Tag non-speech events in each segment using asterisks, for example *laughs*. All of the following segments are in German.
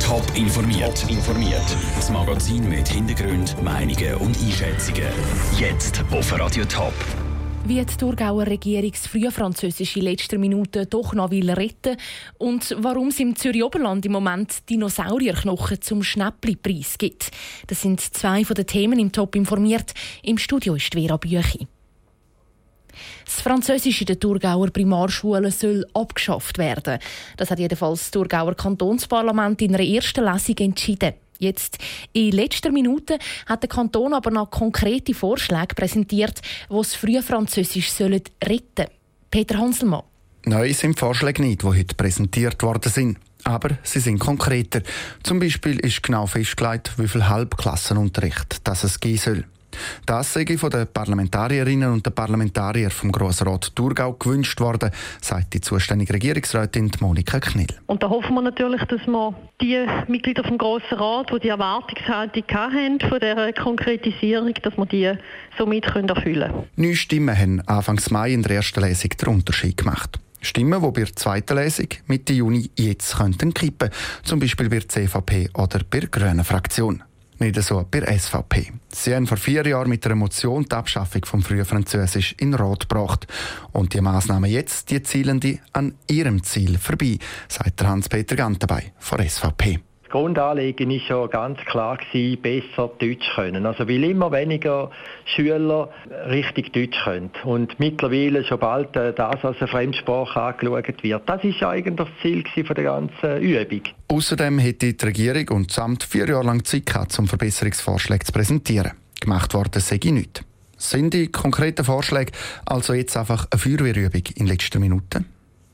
Top informiert. informiert. Das Magazin mit Hintergrund, Meinungen und Einschätzungen. Jetzt auf Radio Top. Wie die Thurgauer Regierung das frühfranzösische letzter Minute doch noch will retten und warum es im Zürich Oberland im Moment Dinosaurierknochen zum Schnäppli-Preis gibt. Das sind zwei von den Themen im Top informiert. Im Studio ist Vera Büchi. Das Französische der Thurgauer Primarschule soll abgeschafft werden. Das hat jedenfalls das Thurgauer Kantonsparlament in einer ersten Lesung entschieden. Jetzt in letzter Minute hat der Kanton aber noch konkrete Vorschläge präsentiert, die das frühe Französisch sollen retten Peter Hanselmann. Neu sind Vorschläge nicht, die heute präsentiert worden sind. Aber sie sind konkreter. Zum Beispiel ist genau festgelegt, wie viel Halbklassenunterricht das es geben soll. Das sei von den Parlamentarierinnen und den Parlamentariern vom Grossen Rat Thurgau gewünscht worden, sagt die zuständige Regierungsrätin Monika Knill. Und da hoffen wir natürlich, dass wir die Mitglieder vom Grossen Rat, die die Erwartungshaltung hatten von dieser Konkretisierung, dass wir die somit erfüllen können. Neun Stimmen haben Anfang Mai in der ersten Lesung den Unterschied gemacht. Stimmen, die bei der zweiten Lesung Mitte Juni jetzt könnten kippen, zum Beispiel bei der CVP oder bei der Grünen Fraktion. Nicht so bei SVP. Sie haben vor vier Jahren mit einer Motion die Abschaffung vom Frühfranzösisch in Rot gebracht. Und die Massnahmen jetzt, die zielen die an ihrem Ziel vorbei, sagt Hans-Peter Gantenbei von SVP. Grundanliegen war ja ganz klar, gewesen, besser Deutsch können. Also weil immer weniger Schüler richtig Deutsch können. Und mittlerweile schon bald äh, das als eine Fremdsprache angeschaut wird. Das ist eigentlich das Ziel von der ganzen Übung. Außerdem hätte die Regierung und das Amt vier Jahre lang Zeit gehabt, um Verbesserungsvorschläge zu präsentieren. Gemacht worden sei nichts. Sind die konkreten Vorschläge also jetzt einfach eine Feuerwehrübung in letzter Minute?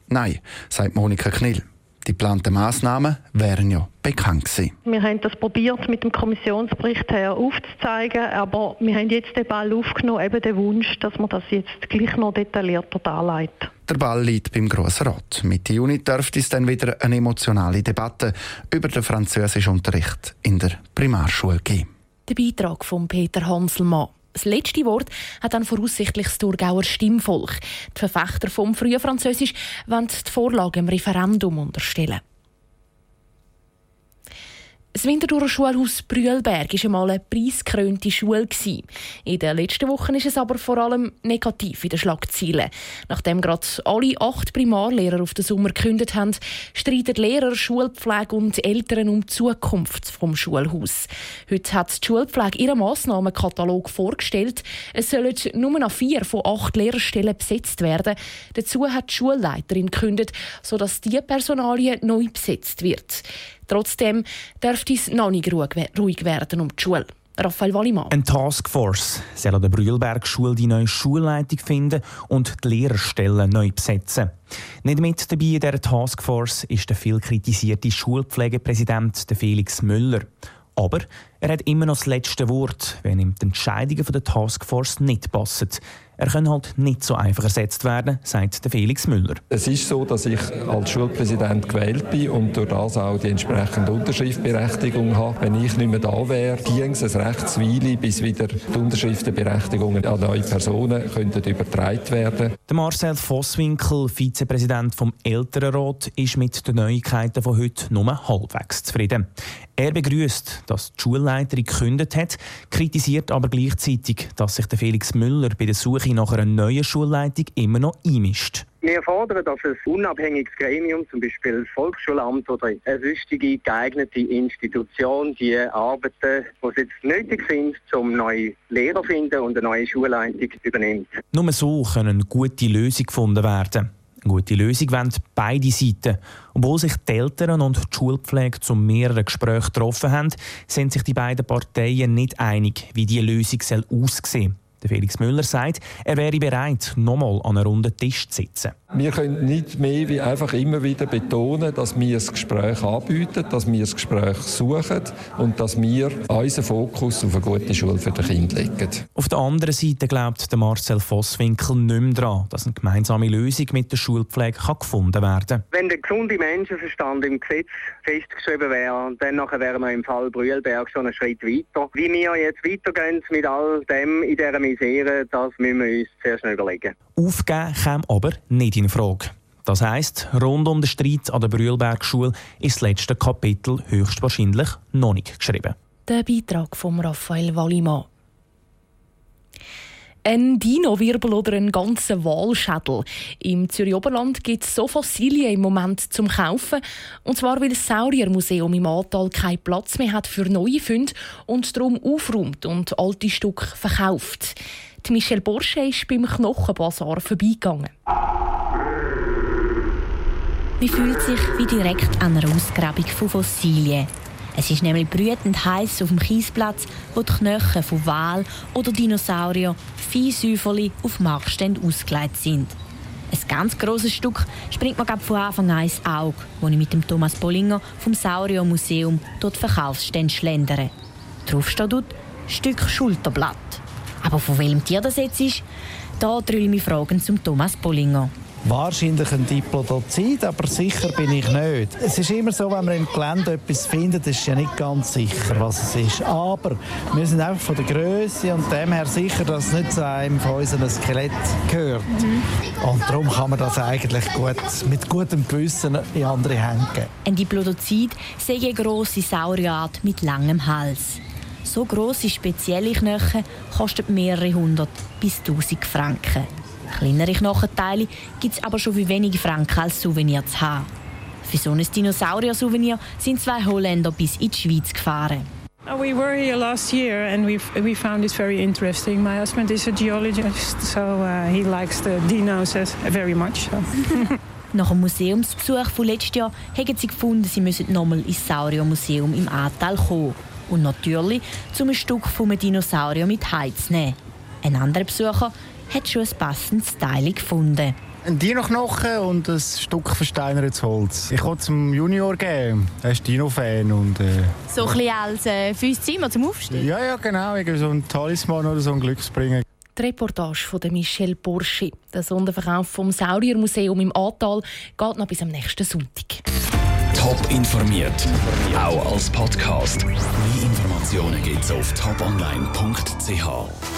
Nein, sagt Monika Knill. Die geplanten Massnahmen wären ja bekannt gewesen. Wir haben das probiert mit dem Kommissionsbericht her aufzuzeigen, aber wir haben jetzt den Ball aufgenommen, eben den Wunsch, dass man das jetzt gleich noch detaillierter darlegt. Der Ball liegt beim Grossen Rat. Mitte Juni dürfte es dann wieder eine emotionale Debatte über den französischen Unterricht in der Primarschule geben. Der Beitrag von Peter Hanselmann. Das letzte Wort hat dann voraussichtlich das Thurgauer Stimmvolk. Die Verfechter vom frühen Französisch wollen die Vorlage im Referendum unterstellen. Das Winterthurer Schulhaus Brühlberg war einmal eine preisgekrönte Schule. In den letzten Wochen ist es aber vor allem negativ in den Schlagzeilen. Nachdem gerade alle acht Primarlehrer auf den Sommer gekündigt haben, streiten Lehrer, Schulpflege und Eltern um die Zukunft vom Schulhaus. Heute hat die Schulpflege ihren Massnahmenkatalog vorgestellt. Es sollen nur noch vier von acht Lehrerstellen besetzt werden. Dazu hat die Schulleiterin gekündigt, sodass die Personalie neu besetzt wird. Trotzdem dürfte es noch nicht ruhig werden um die Schule. Raphael Wallimann. Eine Taskforce soll an der Brühlberg-Schule die neue Schulleitung finden und die Lehrerstellen neu besetzen. Nicht mit dabei in dieser Taskforce ist der viel kritisierte Schulpflegepräsident Felix Müller. Aber er hat immer noch das letzte Wort, wenn ihm die Entscheidungen der Taskforce nicht passen. Er kann halt nicht so einfach ersetzt werden, sagt Felix Müller. Es ist so, dass ich als Schulpräsident gewählt bin und durch das auch die entsprechende Unterschriftberechtigung habe. Wenn ich nicht mehr da wäre, ging es ein Rechtsweile, bis wieder die Unterschriftenberechtigungen an neue Personen könnten übertragen werden. Der Marcel Vosswinkel, Vizepräsident vom Elternrat, ist mit den Neuigkeiten von heute nur halbwegs zufrieden. Er begrüßt, dass die Schulleiterin gekündigt hat, kritisiert aber gleichzeitig, dass sich der Felix Müller bei der Suche nach einer neuen Schulleitung immer noch einmischt. Wir fordern, dass ein unabhängiges Gremium, zum Beispiel das Volksschulamt oder eine sonstige geeignete Institution, die Arbeiten, die jetzt nötig sind, um neue Lehrer zu finden und eine neue Schulleitung übernimmt. Nur so können gute Lösungen gefunden werden. Eine gute Lösung wollen beide Seiten. Obwohl sich die Eltern und die Schulpflege zu mehreren Gesprächen getroffen haben, sind sich die beiden Parteien nicht einig, wie diese Lösung aussehen soll. Felix Müller sagt, er wäre bereit, nochmal an einem runden Tisch zu sitzen. Wir können nicht mehr wie einfach immer wieder betonen, dass wir das Gespräch anbieten, dass wir das Gespräch suchen und dass wir unseren Fokus auf eine gute Schule für die Kinder legen. Auf der anderen Seite glaubt Marcel Vosswinkel nicht mehr daran, dass eine gemeinsame Lösung mit der Schulpflege gefunden werden kann. Wenn der gesunde Menschenverstand im Gesetz festgeschrieben wäre, dann wären wir im Fall Brühlberg schon einen Schritt weiter. Wie wir jetzt weitergehen mit all dem in dieser Misere, das müssen wir uns sehr schnell überlegen. Aufgeben käme aber nicht in Frage. Das heisst, rund um den Streit an der Brühlbergschule ist das letzte Kapitel höchstwahrscheinlich noch nicht geschrieben. Der Beitrag von Raphael Wallimann. Ein Dino-Wirbel oder ein ganzer Walschädel. Im Zürich Oberland gibt es so Fossilien im Moment zum Kaufen. Und zwar, weil das Sauriermuseum im Ahrtal keinen Platz mehr hat für neue Funde und darum aufräumt und alte Stücke verkauft. Die Michelle Borsche ist beim Knochenbasar vorbeigegangen. Man fühlt sich wie direkt an einer Ausgrabung von Fossilien. Es ist nämlich brütend heiß auf dem Kiesplatz, wo die Knochen von Wal oder Dinosaurier Viehsäuferli auf Markständen ausgelegt sind. Ein ganz grosses Stück springt mir von Anfang an ins Auge, als ich mit dem Thomas Bollinger vom Sauriermuseum dort Verkaufsstände schlendere. Drauf steht dort Stück Schulterblatt. Aber von welchem Tier das jetzt ist, da drülle ich Fragen zum Thomas Bollinger. Wahrscheinlich ein Diplodocid, aber sicher bin ich nicht. Es ist immer so, wenn man im Gelände etwas findet, ist ja nicht ganz sicher, was es ist. Aber wir sind einfach von der Größe und dem her sicher, dass es nicht zu einem von unseren Skelett gehört. Mhm. Und darum kann man das eigentlich gut, mit gutem Gewissen in andere Hände geben. Ein Diplodocid ist eine grosse Saurierart mit langem Hals. So grosse spezielle Knochen kosten mehrere hundert bis tausend Franken. Kleinere Knochenteile gibt es aber schon für wenige Franken als Souvenir zu haben. Für so ein Dinosaurier-Souvenir sind zwei Holländer bis in die Schweiz gefahren. Uh, we were here last year and we we found it very interesting. My husband is a geologist, so uh, he likes the dinos very much. So. *laughs* Nach dem Museumsbesuch von letztes Jahr haben sie gefunden, sie müssen nochmal ins Sauriermuseum im Ahrtal kommen. Und natürlich zum ein Stück vom Dinosaurier mit Heiz nehmen. Ein anderer Besucher hat schon ein passendes Teil gefunden. Ein Dino-Knochen und ein Stück versteinertes Holz. Ich wollte zum Junior geben. Er ist Dino-Fan. Und, äh, so ein bisschen als äh, fürs Zimmer zum Aufstehen? Ja, ja, genau. So ein Talisman oder so ein Glücksbringer. Die Reportage von Michelle Burschi. Der Sonderverkauf vom Sauriermuseum im Ahrtal geht noch bis am nächsten Sonntag. Top informiert, auch als Podcast. Mehr Informationen gibt es auf toponline.ch.